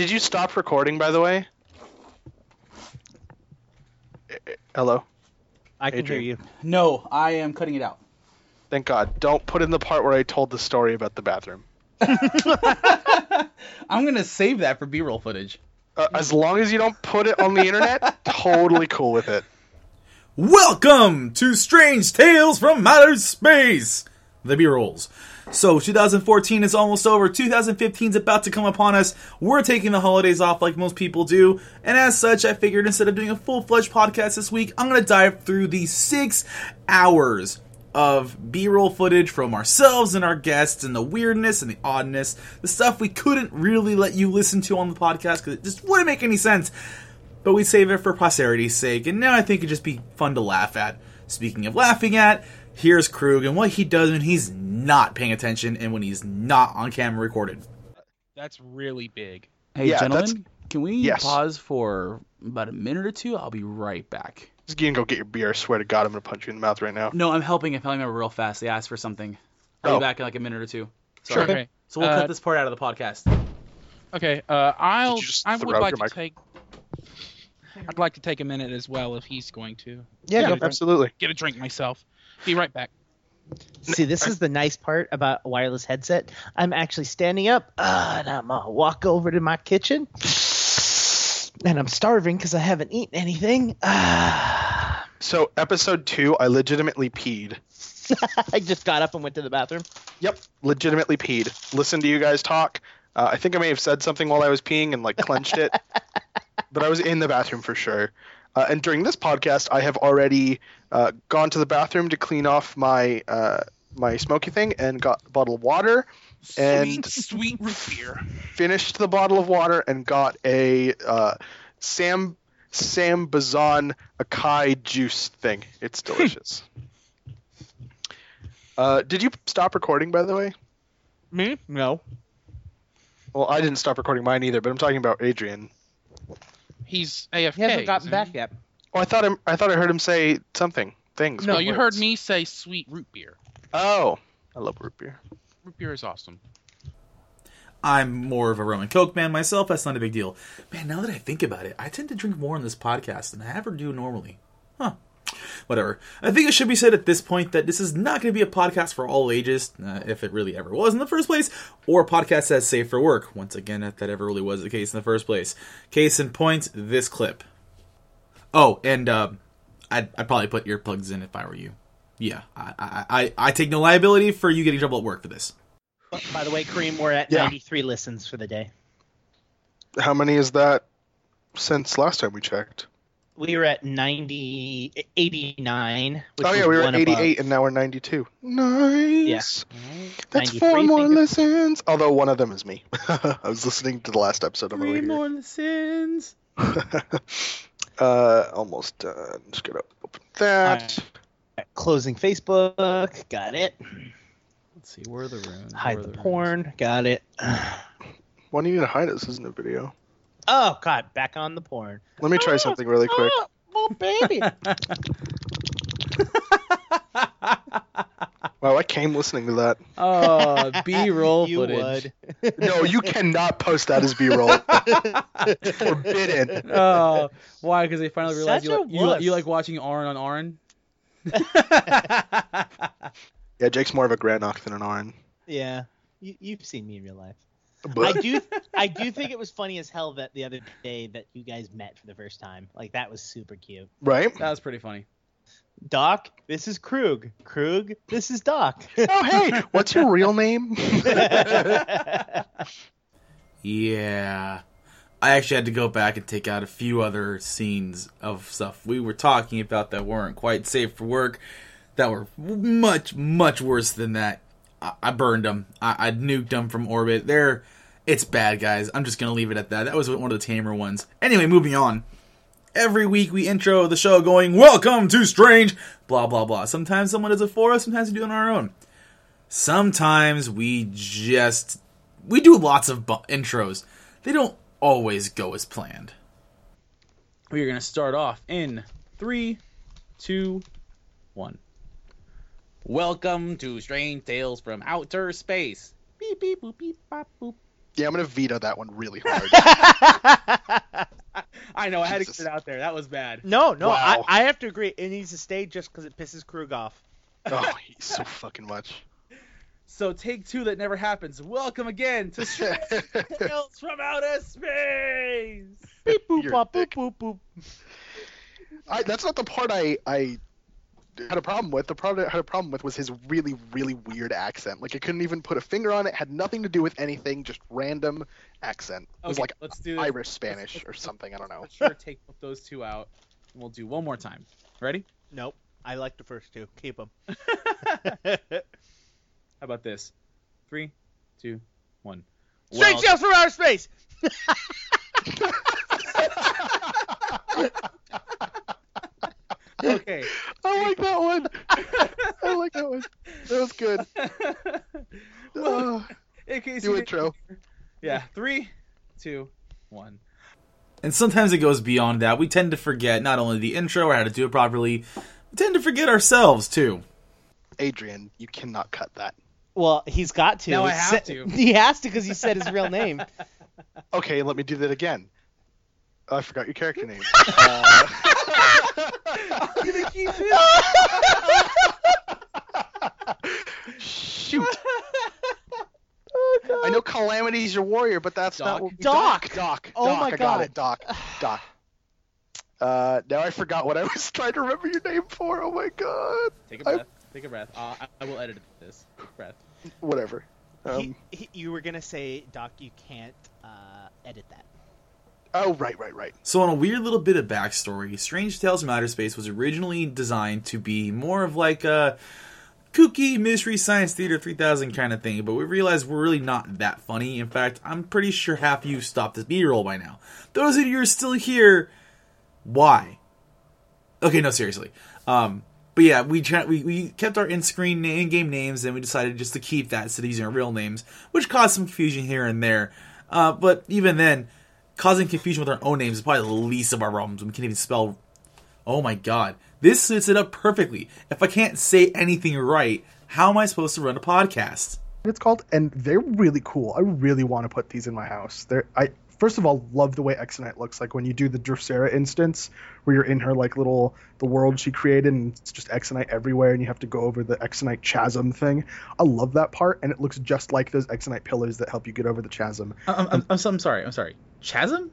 did you stop recording, by the way? Hello. I can Adrian. hear you. No, I am cutting it out. Thank God. Don't put in the part where I told the story about the bathroom. I'm gonna save that for B-roll footage. Uh, as long as you don't put it on the internet, totally cool with it. Welcome to Strange Tales from Outer Space! The B-rolls. So, 2014 is almost over. 2015 is about to come upon us. We're taking the holidays off like most people do. And as such, I figured instead of doing a full-fledged podcast this week, I'm going to dive through the six hours of B-roll footage from ourselves and our guests and the weirdness and the oddness, the stuff we couldn't really let you listen to on the podcast because it just wouldn't make any sense but we save it for posterity's sake, and now I think it'd just be fun to laugh at. Speaking of laughing at, here's Krug and what he does when he's not paying attention and when he's not on camera recorded. That's really big. Hey, Yeah, gentlemen, can we Yes. pause for about a minute or two? I'll be right back. Just get and go get your beer. I swear to God, I'm gonna punch you in the mouth right now. No, I'm helping a family member real fast. They asked for something. I'll Oh. be back in like a minute or two. Sure. Okay. So we'll Uh, cut this part out of the podcast. Okay. Uh, I'll. Did you just I would like to mic- take. I'd like to take a minute as well if he's going to Yeah, Yeah, go absolutely. get a drink myself. Be right back. See, this is the nice part about a wireless headset. I'm actually standing up, uh, and I'm gonna walk over to my kitchen, and I'm starving because I haven't eaten anything. Ah. So, episode two, I legitimately peed. I just got up and went to the bathroom. Yep, legitimately peed. Listen to you guys talk. Uh, I think I may have said something while I was peeing and like clenched it, but I was in the bathroom for sure. Uh, and during this podcast, I have already uh, gone to the bathroom to clean off my uh, my smoky thing and got a bottle of water, And- sweet, sweet root beer. finished the bottle of water, and got a uh, Sam Sam Bazan Akai juice thing. It's delicious. uh, did you stop recording, by the way? Me? No. Well, I didn't stop recording mine either, but I'm talking about Adrian. He's AFK. He hasn't gotten back he? yet. Oh, I thought him. I thought I heard him say something. Things. No, you words? heard me say sweet root beer. Oh, I love root beer. Root beer is awesome. I'm more of a rum and coke man myself. That's not a big deal. Man, now that I think about it, I tend to drink more on this podcast than I ever do normally. Huh. Whatever. I think it should be said at this point that this is not going to be a podcast for all ages, uh, if it really ever was in the first place, or a podcast that's safe for work. Once again, if that ever really was the case in the first place. Case in point, this clip. Oh, and uh, I'd, I'd probably put earplugs in if I were you. Yeah, I, I, I, I take no liability for you getting trouble at work for this. By the way, Kareem, we're at Yeah. 93 listens for the day. How many is that since last time we checked? We were at 90, 89. Which oh yeah, was we were at 88, above. and now we're 92. Nice. That's four more thank listens. Although one of them is me. I was listening to the last episode. I'm over Three here. more listens. uh, almost done. Just gonna open that. Closing Facebook. Got it. Let's see where are the runes. Hide Where the are runes? porn. Got it. Why do you need to hide it? This isn't a video. Oh, God. Back on the porn. Let me try oh, something really quick. Oh, oh, baby. Wow, I came listening to that. Oh, B-roll footage. would. No, you cannot post that as B-roll. Forbidden. Oh, why? Because they finally realized you like, you, like, you like watching Aurin on Aurin. Yeah, Jake's more of a Granok than an Aurin. yeah. You, you've seen me in real life. I do I do think it was funny as hell that the other day that you guys met for the first time. Like that was super cute. right? That was pretty funny. Doc, this is Krug. Krug, this is Doc. Oh hey, what's your real name? Yeah. I actually had to go back and take out a few other scenes of stuff we were talking about that weren't quite safe for work, that were much, much worse than that. I, I burned them. I, I nuked them from orbit. They're, it's bad, guys. I'm just gonna leave it at that. That was one of the tamer ones. Anyway, moving on. Every week we intro the show going, Welcome to Strange, blah, blah, blah. Sometimes someone does it for us, sometimes we do it on our own. Sometimes we just we do lots of bu- intros. They don't always go as planned. We are gonna start off in three, two, one. Welcome to Strange Tales from Outer Space. Beep beep boop beep bop boop. Yeah, I'm gonna veto that one really hard. I know. I had to Jesus. get it out there. That was bad. no, no, Wow. I, I have to agree. It needs to stay just because it pisses Krug off. oh, he's so fucking much. So take two that never happens. Welcome again to Strange Tales from Outer Space. Beep boop You're a bop boop dick. boop boop. I, that's not the part I I had a problem with. The part I had a problem with was his really really weird accent. Like I couldn't even put a finger on it. Had nothing to do with anything. Just random accent. It was like let's do this. Irish Spanish or something. I don't know. Sure take those two out, and we'll do one more time. Ready? Nope. I like the first two. Keep them. How about this? Three, two, one. Strange Well- Tales from Outer Space. Okay. I like that one. I like that one. That was good. well, Uh, in case new you didn't- intro. Yeah. Three, two, one. And sometimes it goes beyond that. We tend to forget not only the intro or how to do it properly, we tend to forget ourselves too. Adrian, you cannot cut that. Well, he's got to. Now I have to. He has to because he said his real name. Okay, let me do that again. Oh, I forgot your character name. Uh, I'm gonna keep Shoot. I know Calamity's your warrior, but that's Doc. not what Doc. Doc. Oh Doc, my I got God. it. Doc. Doc. Uh, now I forgot what I was trying to remember your name for. Oh my god. Take a I- breath. Take a breath. Uh, I, I will edit this. Take a breath. Whatever. Um, he, he, you were gonna say, Doc, you can't uh, edit that. Oh, right, right, right. So, on a weird little bit of backstory, Strange Tales from Outer Space was originally designed to be more of like a kooky mystery science theater 3000 kind of thing, but we realized we're really not that funny. In fact, I'm pretty sure half of you stopped this B roll by now. Those of you who are still here, why? Okay, no, seriously. Um, but yeah, we, tra- we we kept our in-screen na- in-game names, and we decided just to keep that instead of using our real names, which caused some confusion here and there. Uh, but even then, causing confusion with our own names is probably the least of our problems. We can't even spell. Oh my god, this sets it up perfectly. If I can't say anything right, how am I supposed to run a podcast? It's called, and they're really cool. I really want to put these in my house. They're I first of all love the way Exonite looks like when you do the Drusera instance, where you're in her like little the world she created, and it's just Exonite everywhere, and you have to go over the Exonite chasm thing. I love that part, and it looks just like those Exonite pillars that help you get over the chasm. I'm, I'm, I'm, so- I'm sorry. I'm sorry. Chasm?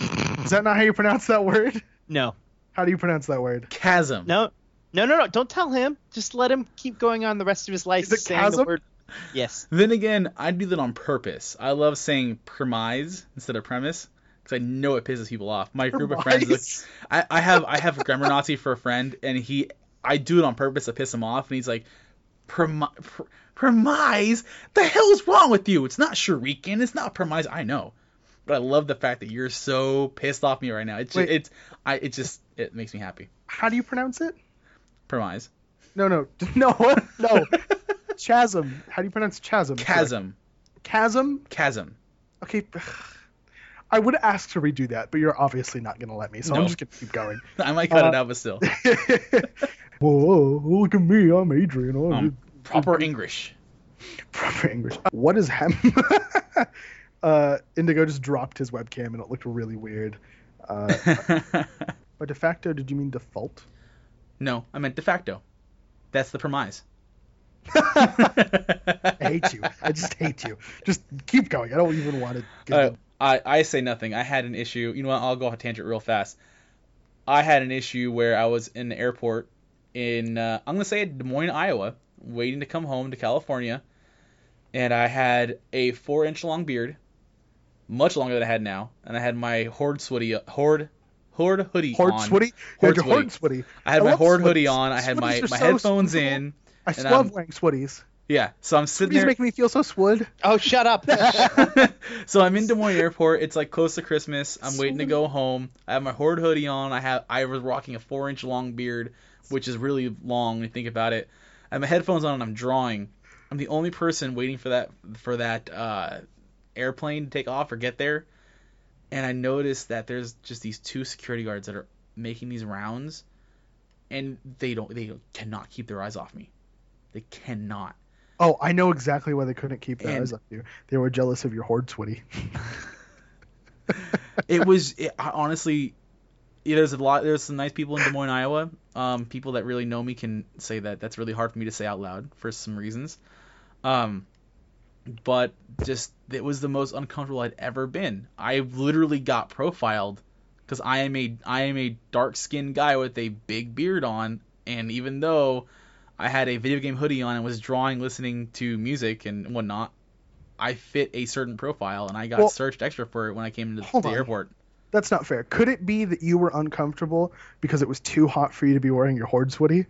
Is that not how you pronounce that word? No, How do you pronounce that word? Chasm. no, no, no, no. Don't tell him. Just let him keep going on the rest of his life Is it saying the word. Yes. Then again, I do that on purpose. I love saying premise instead of premise because I know it pisses people off. My group of friends, Premise? I, I have I have a grammar Nazi for a friend, and he I do it on purpose to piss him off, and he's like, Premi- pr- premise? The hell's wrong with you? It's not Shuriken. It's not premise. I know, but I love the fact that you're so pissed off me right now. It's Wait. it's I it just it makes me happy. How do you pronounce it? Premise. No, no, no, no. chasm. How do you pronounce chasm? Chasm. Chasm. Chasm. Okay. I would ask to redo that, but you're obviously not going to let me, so No. I'm just going to keep going. I might cut Uh, it out, but still. Whoa, look at me, I'm Adrian. Oh, Um, proper English. proper English. What is hem? Uh, Indigo just dropped his webcam and it looked really weird. Uh, by de facto, did you mean default? no, I meant de facto. That's the premise. I hate you. I just hate you. Just keep going. I don't even want to. Get Uh, I, I say nothing. I had an issue. You know what? I'll go off a tangent real fast. I had an issue where I was in the airport in, uh, I'm going to say Des Moines, Iowa, waiting to come home to California. And I had a four inch long beard, much longer than I had now. And I had my Horde sweaty, Horde, Horde hoodie Horde on. sweaty. Horde sweaty. horde sweaty. I had I my love Horde sweaties. hoodie on. I had my, Sweaties are my so headphones comfortable. in. I love wearing sweaties. Yeah, so I'm sitting Sweaties there. make me feel so swood. Oh, shut up. so I'm in Des Moines Airport. It's like close to Christmas. I'm waiting to go home. I have my horde hoodie on. I have I was rocking a four inch long beard, which is really long when you think about it. I have my headphones on and I'm drawing. I'm the only person waiting for that for that uh, airplane to take off or get there. And I noticed that there's just these two security guards that are making these rounds, and they don't they cannot keep their eyes off me. They cannot. Oh, I know exactly why they couldn't keep their And- as up you. They were jealous of your horde switty. it was it, I- honestly yeah, there's a lot there's some nice people in Des Moines, Iowa. Um, people that really know me can say that that's really hard for me to say out loud for some reasons. Um, but just it was the most uncomfortable I'd ever been. I literally got profiled because I am a I am a dark skinned guy with a big beard on, and even though I had a video game hoodie on and was drawing, listening to music and whatnot, I fit a certain profile, and I got Well- searched extra for it when I came into Hold the on. airport. That's not fair. Could it be that you were uncomfortable because it was too hot for you to be wearing your horde switty?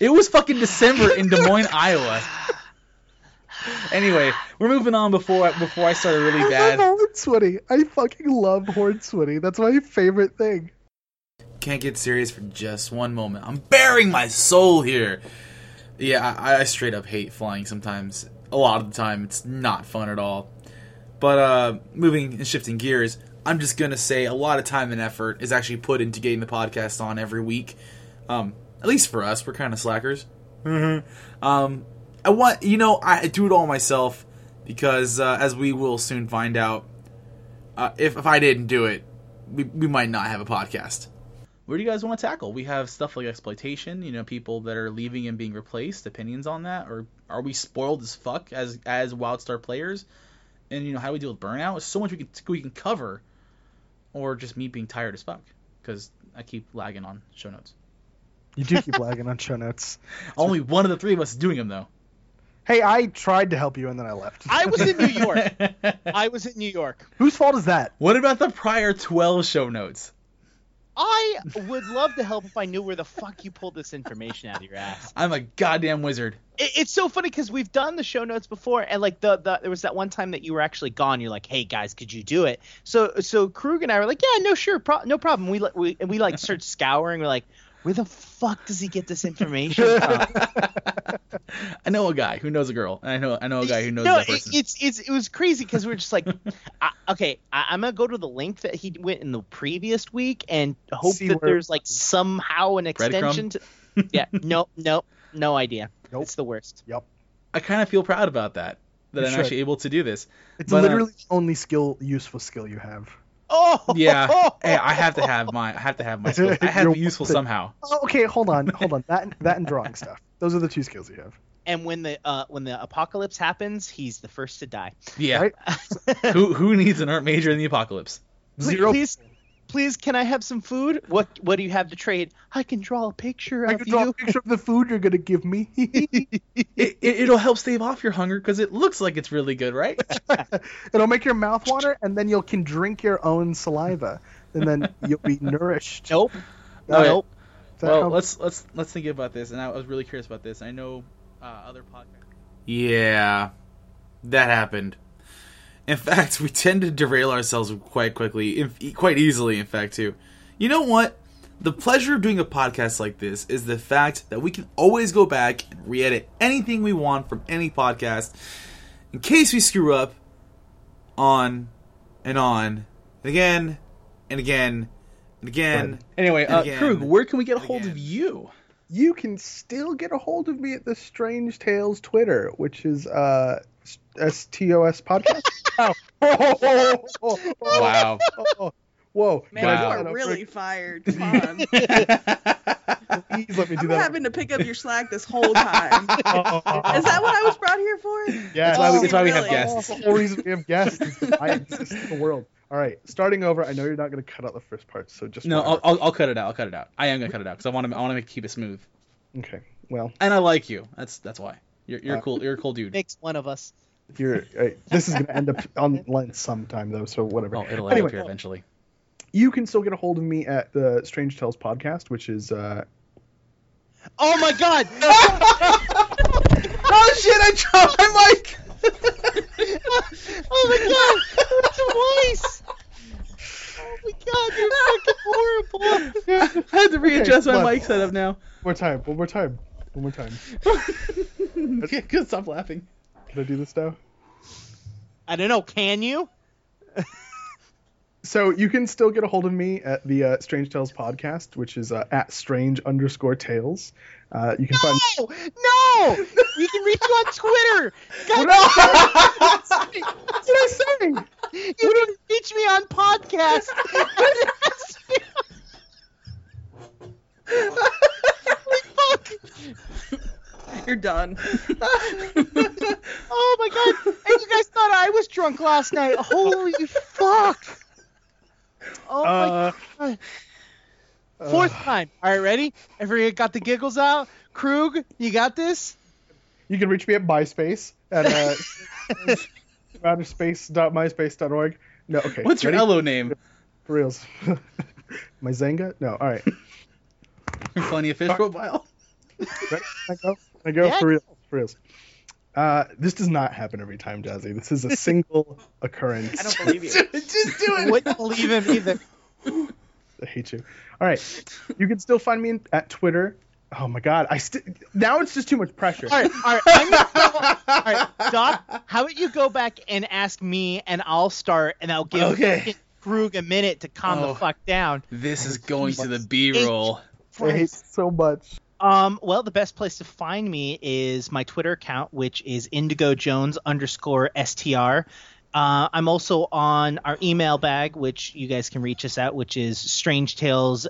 It was fucking December in Des Moines, Iowa. Anyway, we're moving on before I, before I started really I bad. love horde switty. I fucking love horde switty. That's my favorite thing. Can't get serious for just one moment. I'm bearing my soul here. Yeah, I, I straight up hate flying sometimes. A lot of the time, it's not fun at all. But uh, moving and shifting gears, I'm just gonna say a lot of time and effort is actually put into getting the podcast on every week. Um, at least for us, we're kind of slackers. Mhm. Um, I want you know I do it all myself because uh, as we will soon find out, uh, if if I didn't do it, we we might not have a podcast. Where do you guys want to tackle? We have stuff like exploitation, you know, people that are leaving and being replaced. Opinions on that, or are we spoiled as fuck as as WildStar players? And you know, how do we deal with burnout? There's so much we can we can cover, or just me being tired as fuck because I keep lagging on show notes. You do keep lagging on show notes. Only one of the three of us is doing them though. Hey, I tried to help you and then I left. I was in New York. I was in New York. Whose fault is that? What about the prior 12 show notes? I would love to help if I knew where the fuck you pulled this information out of your ass. I'm a goddamn wizard. It, it's so funny because we've done the show notes before, and like the, the there was that one time that you were actually gone. You're like, "Hey guys, could you do it?" So so Krug and I were like, "Yeah, no, sure, pro- no problem." We like we and we like start scouring. We're like, "Where the fuck does he get this information from?" I know a guy who knows a girl, I know I know a guy who knows no, that it, person. it's it's it was crazy because we're just like, I, okay, I, I'm gonna go to the link that he went in the previous week and hope See that where- there's like somehow an extension. To, yeah, no, no, no idea. Nope. It's the worst. Yep. I kind of feel proud about that. That You I'm should. actually able to do this. It's But, uh, literally the only skill, useful skill you have. Oh Yeah, hey, I have to have my I have to have my skills. I have to be useful worth somehow. Oh, okay, hold on, hold on. That that and drawing stuff. Those are the two skills you have. And when the uh, when the apocalypse happens, he's the first to die. Yeah. Right? who who needs an art major in the apocalypse? Zero. Please, please, can I have some food? What What do you have to trade? I can draw a picture I of can draw a picture of the food you're gonna give me. It, it it'll help stave off your hunger because it looks like it's really good, right? It'll make your mouth water, and then you can drink your own saliva, and then you'll be nourished. Nope. Okay. Nope. Well, how- let's let's let's think about this. And I was really curious about this. I know uh, other podcasts. Yeah, that happened. In fact, we tend to derail ourselves quite quickly, in, quite easily, in fact, too. You know what? The pleasure of doing a podcast like this is the fact that we can always go back and re edit anything we want from any podcast in case we screw up on and on, and again and again and again. Anyway, And uh, again, Krug, where can we get a and hold of you? you can still get a hold of me at the Strange Tales Twitter, which is uh STOS podcast. oh. Wow. Whoa. Man, wow. you are really fired. Come on. Please let me do I'm that. having to pick up your slack this whole time. Oh. Is that what I was brought here for? Yeah, That's why we- that's why we have guests. That's the whole reason we have guests. is 'cause I exist in the world. All right, starting over. I know you're not going to cut out the first part, so just No. I'll, I'll, I'll cut it out. I'll cut it out. I am gonna cut it out because I want to. I want to keep it smooth. okay. Well, And I like you. That's that's why. You're you're Uh, cool. You're a cool dude. Makes one of us. you're. Uh, this is going to end up on length sometime though, so whatever. Oh, it'll end Anyway. up here eventually. You can still get a hold of me at the Strange Tales podcast, which is uh, Oh my god! oh shit! I dropped my mic. oh my god! Twice! Oh my god, you're fucking horrible! I had to readjust Okay, my look. mic setup now. one more time, one more time, one more time. okay, good. Stop laughing. Can I do this now? I don't know. Can you? So you can still get a hold of me at the uh, Strange Tales podcast, which is uh, at strange underscore tales. Uh, you can find No! No! No, you can reach you on Twitter. God, What did I say? you can reach me on podcast. Holy fuck. You're done. Oh my god! And you guys thought I was drunk last night. Holy fuck! Oh Uh, my god! Fourth time. All right, ready? Everybody got the giggles out. Krug, you got this. You can reach me at MySpace at uh, outerspace.myspace.org. No, okay. What's your ready? Elo name? For reals. My Zenga? No, all right. Funny a fish profile. Ready? Can I go? Can I go? Yeah. For real. For reals. Uh, this does not happen every time, Jazzy. This is a single occurrence. I don't believe you. Just do it. I wouldn't believe him either. I hate you. All right. You can still find me in, at Twitter. Oh my God. I st- now it's just too much pressure. All right, all right. I'm gonna go, all right, Doc. How about you go back and ask me, and I'll start, and I'll give Okay. Krug a minute to calm Oh. the fuck down. This is going to the B-roll. I hate so much. Um, well, the best place to find me is my Twitter account, which is Indigo Jones underscore str. Uh, I'm also on our email bag, which you guys can reach us at, which is Strange Tales.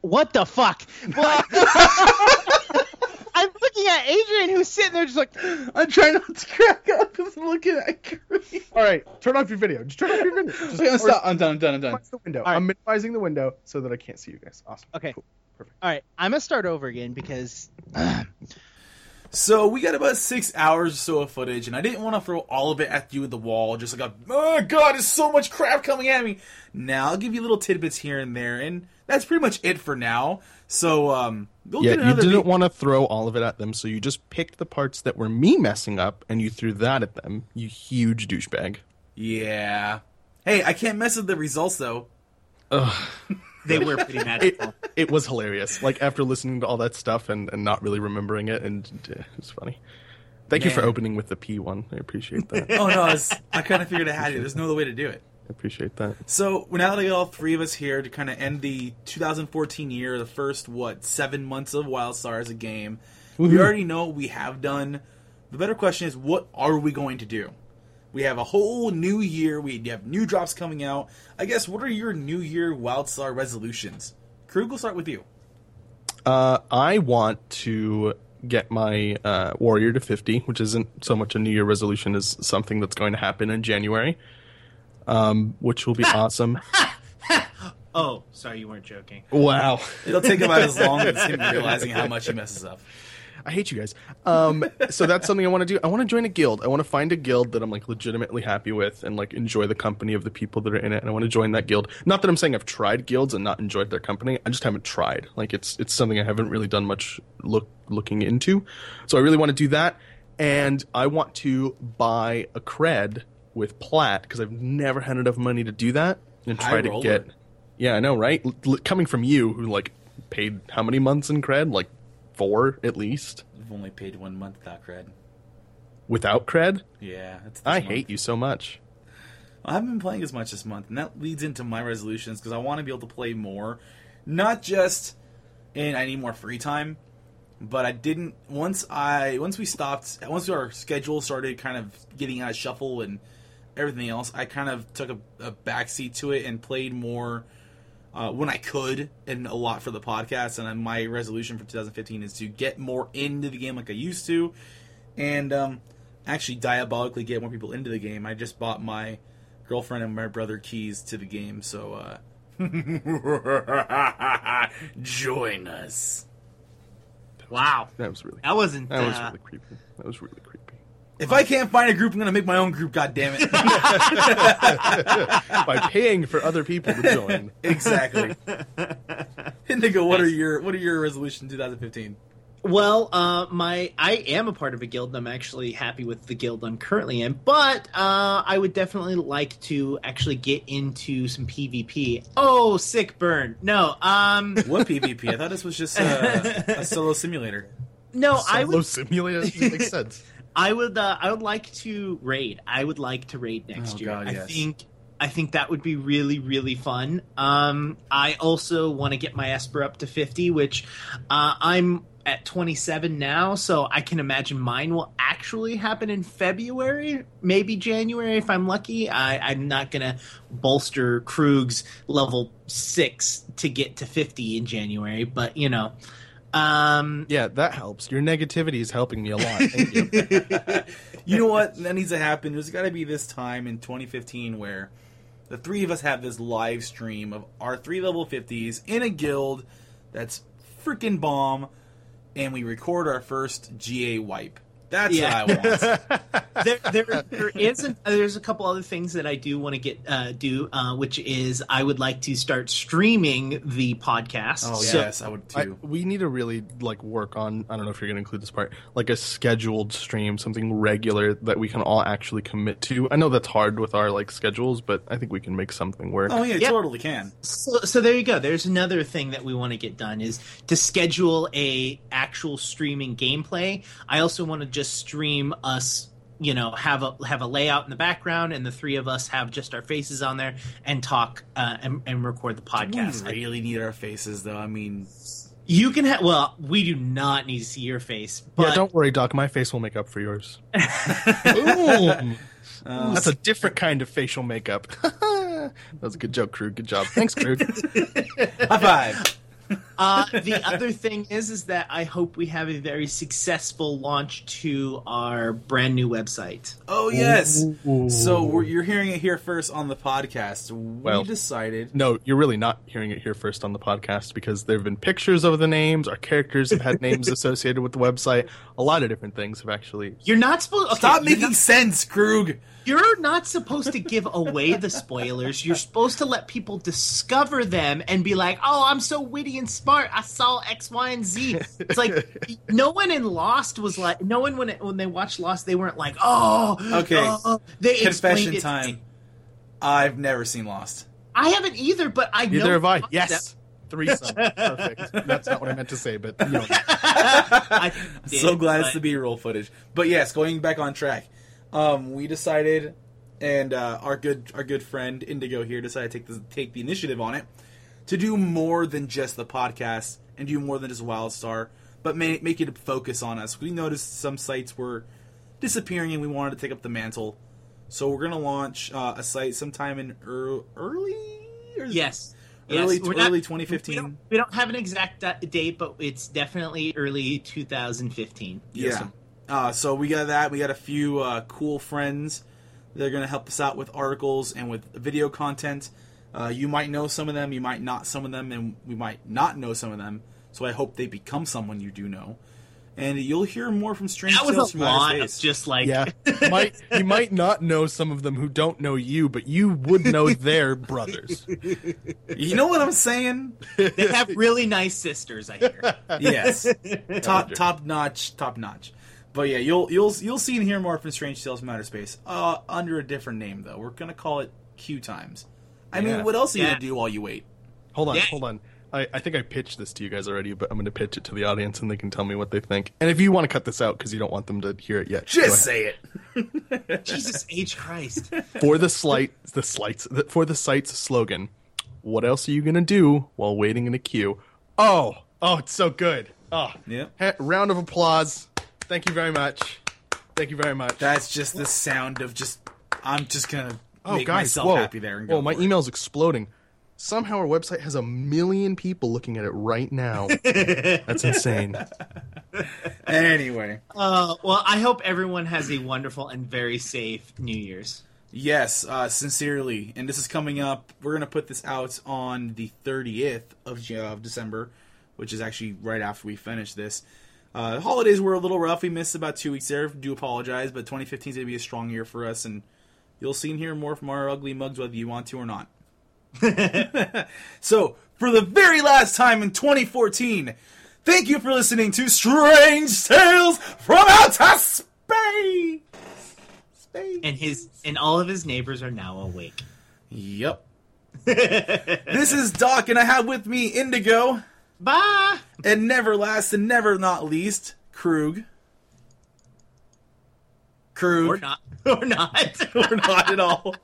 What the fuck? Well, I'm looking at Adrian, who's sitting there just like, I'm trying not to crack up because I'm looking at Kareem. All right. Turn off your video. Just turn off your video. Just Okay, I'm, or stop. I'm done. I'm done. I'm done. minimize the window. right. I'm minimizing the window so that I can't see you guys. Awesome. Okay. Cool. Perfect. all right, I'm gonna start over again because So we got about six hours or so of footage, and I didn't want to throw all of it at you at the wall, just like, a, oh god, there's so much crap coming at me. Now I'll give you little tidbits here and there, and that's pretty much it for now. So um, we'll Yeah, get you didn't vi- want to throw all of it at them, so you just picked the parts that were me messing up and you threw that at them. You huge douchebag. Yeah. Hey, I can't mess with the results though. they were pretty It, magical. it was hilarious. Like after listening to all that stuff and, and not really remembering it, and uh, it was funny. Thank you for opening with the P one. I appreciate that. Oh no, it's, I kind of figured I had to. There's no other way to do it. I appreciate that. So we're now got all three of us here to kind of end the 2014 year, the first what seven months of WildStar as a game. We already know what we have done. The better question is, what are we going to do? We have a whole new year. We have new drops coming out. I guess what are your New Year WildStar resolutions? Krug, we'll start with you. Uh, I want to get my uh, warrior to 50, which isn't so much a New Year resolution as something that's going to happen in January, um, which will be awesome. oh, sorry, you weren't joking. Wow. It'll take about as long as him realizing how much he messes up. I hate you guys. Um, so that's something I want to do. I want to join a guild. I want to find a guild that I'm like legitimately happy with and like enjoy the company of the people that are in it. And I want to join that guild. Not that I'm saying I've tried guilds and not enjoyed their company. I just haven't tried. Like it's it's something I haven't really done much look looking into. So I really want to do that. And I want to buy a cred with plat because I've never had enough money to do that and High try to roller. get. Yeah, I know, right? L- coming from you, who like paid how many months in cred? Like four at least I've only paid one month without cred. without cred. Yeah. I hate you so much. I haven't been playing as much this month, and that leads into my resolutions because I want to be able to play more, not just in I need more free time, but I didn't once I once we stopped once our schedule started kind of getting out of shuffle and everything else, I kind of took a, a backseat to it and played more uh, when I could, and a lot for the podcast. And my resolution for 2015 is to get more into the game like I used to, and um, actually diabolically get more people into the game. I just bought my girlfriend and my brother keys to the game, so uh, join us. Wow, That was really that wasn't. that was uh, really creepy. That was really creepy. If I can't find a group, I'm gonna make my own group. God damn it! By paying for other people to join. exactly. Indigo, what are your what are your resolutions 2015? Well, uh, my I am a part of a guild. and I'm actually happy with the guild I'm currently in, but uh, I would definitely like to actually get into some PvP. Oh, sick burn! No, um, What PvP? I thought this was just uh, a solo simulator. no, I Solo would, simulator doesn't sense. I would, uh, I would like to raid. I would like to raid next Oh, year. God, I yes. think, I think that would be really, really fun. Um, I also want to get my Esper up to fifty, which uh, I'm at 27 now, so I can imagine mine will actually happen in February, maybe January if I'm lucky. I, I'm not gonna bolster Krug's level six to get to 50 in January, but you know, um, Yeah, that helps. Your negativity is helping me a lot. Thank you. You know what? That needs to happen. There's got to be this time in 2015 where the three of us have this live stream of our three level 50s in a guild that's freaking bomb, and we record our first GA wipe. That's Yeah. what I want. there, there, there is a, there's a couple other things that I do want to get uh, do, uh, which is I would like to start streaming the podcast. Oh So- yes, I would I, too. we need to really like work on. I don't know if you're going to include this part, like a scheduled stream, something regular that we can all actually commit to. I know that's hard with our like schedules, but I think we can make something work. oh yeah, Yeah. totally can. So, so there you go. There's another thing that we want to get done is to schedule a actual streaming gameplay. I also want to just stream us. You know, have a have a layout in the background, and the three of us have just our faces on there and talk uh, and, and record the podcast. We really need our faces though. I mean, You can have. Well, we do not need to see your face, but yeah, don't worry, Doc. My face will make up for yours. Boom. uh, That's a different kind of facial makeup. that was a good joke, crew Good job. Thanks, crew high five. Uh, the other thing is, is that I hope we have a very successful launch to our brand new website. Oh yes. So we're, you're hearing it here first on the podcast. We Well- decided. No, you're really not hearing it here first on the podcast because there have been pictures of the names. Our characters have had names associated with the website. A lot of different things have actually. You're not supposed. Okay, Stop making not- sense, Krug. You're not supposed to give away the spoilers. You're supposed to let people discover them and be like, "Oh, I'm so witty and smart. I saw X, Y, and Z." It's like no one in Lost was like, no one when it, when they watched Lost, they weren't like, "Oh, Okay. oh." They Confession explained it- time. I've never seen Lost. I haven't either, but I know Neither have I. the Yes. Threesome. Perfect. That's not what I meant to say, but you know. I did, so glad it's but- the B-roll footage. But yes, going back on track, um, we decided, and uh, our good our good friend Indigo here decided to take the take the initiative on it to do more than just the podcast and do more than just WildStar, but make make it a focus on us. We noticed some sites were disappearing, and we wanted to take up the mantle. So we're gonna launch uh, a site sometime in ear- early, or Yes. early yes. Not- early We 2015. don't, we don't have an exact date, but it's definitely early 2015. Yeah. Uh, so we got that. We got a few uh, cool friends that are going to help us out with articles and with video content. Uh, you might know some of them, you might not some of them, and we might not know some of them. So I hope they become someone you do know. And you'll hear more from Strange That Tales was a from Outer lot of just like Yeah. might you might not know some of them who don't know you, but you would know their brothers. You know what I'm saying? they have really nice sisters. I hear. yes, top top notch, top notch. But yeah, you'll you'll you'll see and hear more from Strange Tales from Outer Space. Uh, under a different name though. We're gonna call it Q Times. I mean, what else are you Yeah. gonna do while you wait? Hold on, Yeah. hold on. I, I think I pitched this to you guys already, but I'm going to pitch it to the audience and they can tell me what they think. And if you want to cut this out because you don't want them to hear it yet, Just say it. Jesus H Christ. for the slight the slights for the site's slogan. What else are you going to do while waiting in a queue? Oh, oh, it's so good. Oh, Yeah. Ha- round of applause. Thank you very much. Thank you very much. That's just the sound of just. I'm just gonna oh, make guys, myself whoa. happy there and go. Whoa, my for it. email's exploding. Somehow our website has a million people looking at it right now. That's insane. Anyway, Uh, well, I hope everyone has a wonderful and very safe New Year's. yes, uh, sincerely, and this is coming up. We're gonna put this out on the 30th of, of December, which is actually right after we finish this. Uh, holidays were a little rough. We missed about two weeks there. Do apologize, but 2015 is gonna be a strong year for us, and you'll see and hear more from our ugly mugs whether you want to or not. so, for the very last time in 2014, thank you for listening to Strange Tales from Outer Space. Space. And his and all of his neighbors are now awake. Yep. this is Doc, and I have with me Indigo, Bye. and never last and never not least, Krug. Krug. Or not. Or not. or not at all.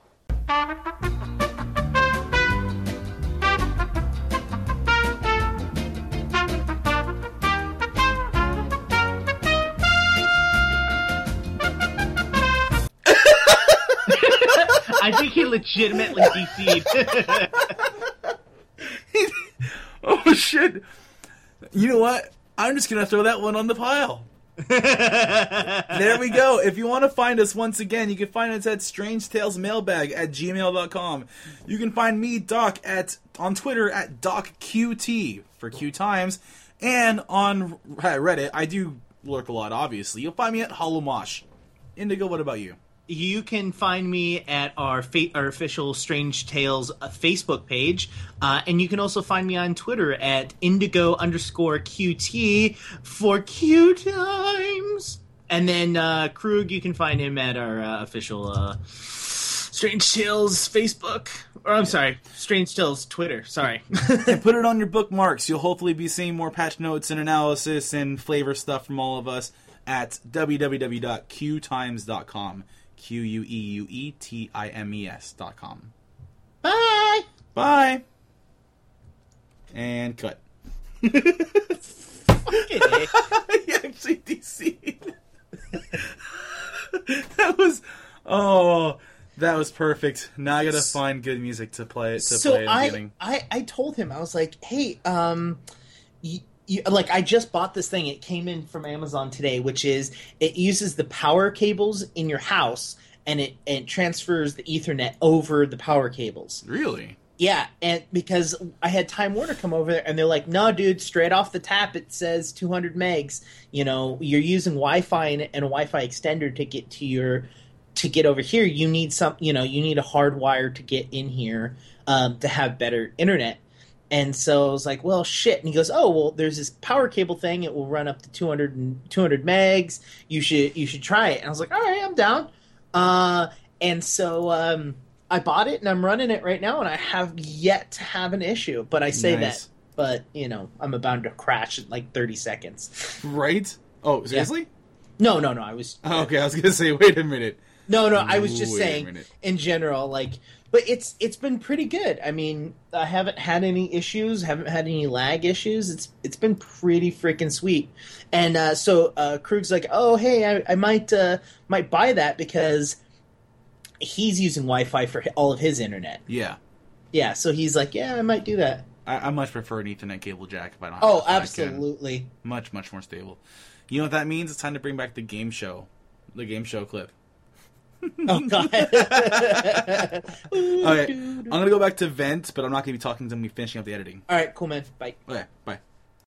I think he legitimately DC'd. oh shit! You know what? I'm just gonna throw that one on the pile. There we go. If you want to find us once again, you can find us at strangetalesmailbag at gmail.com. You can find me, Doc, at on Twitter at DocQT for Q Times. And on Reddit, I do lurk a lot, obviously. You'll find me at Holomosh. Indigo, what about you? You can find me at our fa- our official Strange Tales uh, Facebook page, uh, and you can also find me on Twitter at indigo underscore qt for Q times. And then uh, Krug, you can find him at our uh, official uh, Strange Tales Facebook, or I'm sorry, Strange Tales Twitter. Sorry. and put it on your bookmarks. You'll hopefully be seeing more patch notes and analysis and flavor stuff from all of us at www.qtimes.com. Q U E U E T I M E S dot com. Bye. Bye. And cut. Okay. he actually DC'd. that was oh that was perfect. Now I gotta find good music to play it to so play at the I, beginning. I I told him I was like, hey, um, you, you, like I just bought this thing. It came in from Amazon today, which is it uses the power cables in your house and it it transfers the Ethernet over the power cables. Really? Yeah, and because I had Time Warner come over there, and they're like, "No, dude, straight off the tap, it says 200 megs. You know, you're using Wi-Fi and, and a Wi-Fi extender to get to your to get over here. You need some, you know, you need a hard wire to get in here um, to have better internet." And so I was like, "Well, shit." And he goes, "Oh, well, there's this power cable thing. It will run up to 200 and, 200 megs. You should you should try it." And I was like, "All right, I'm down." Uh, and so um, I bought it and I'm running it right now, and I have yet to have an issue. But I say Nice. that, but you know, I'm about to crash in like 30 seconds. Right? Oh, seriously? No, no, no. I was Oh, okay, I was gonna say, wait a minute. no, no. I was just Wait saying in general, like. But it's it's been pretty good. I mean, I haven't had any issues, haven't had any lag issues. It's it's been pretty freaking sweet. And uh, so uh, Krug's like, oh hey, I, I might uh, might buy that because he's using Wi-Fi for all of his internet. Yeah. Yeah, so he's like, yeah, I might do that. I, I much prefer an Ethernet cable jack if I don't. Oh, absolutely. Much, much more stable. You know what that means? It's time to bring back the game show, the game show clip. Oh god. Okay, I'm gonna go back to vent, but I'm not gonna be talking to them. We finishing up the editing. All right, cool man. Bye. Okay, bye.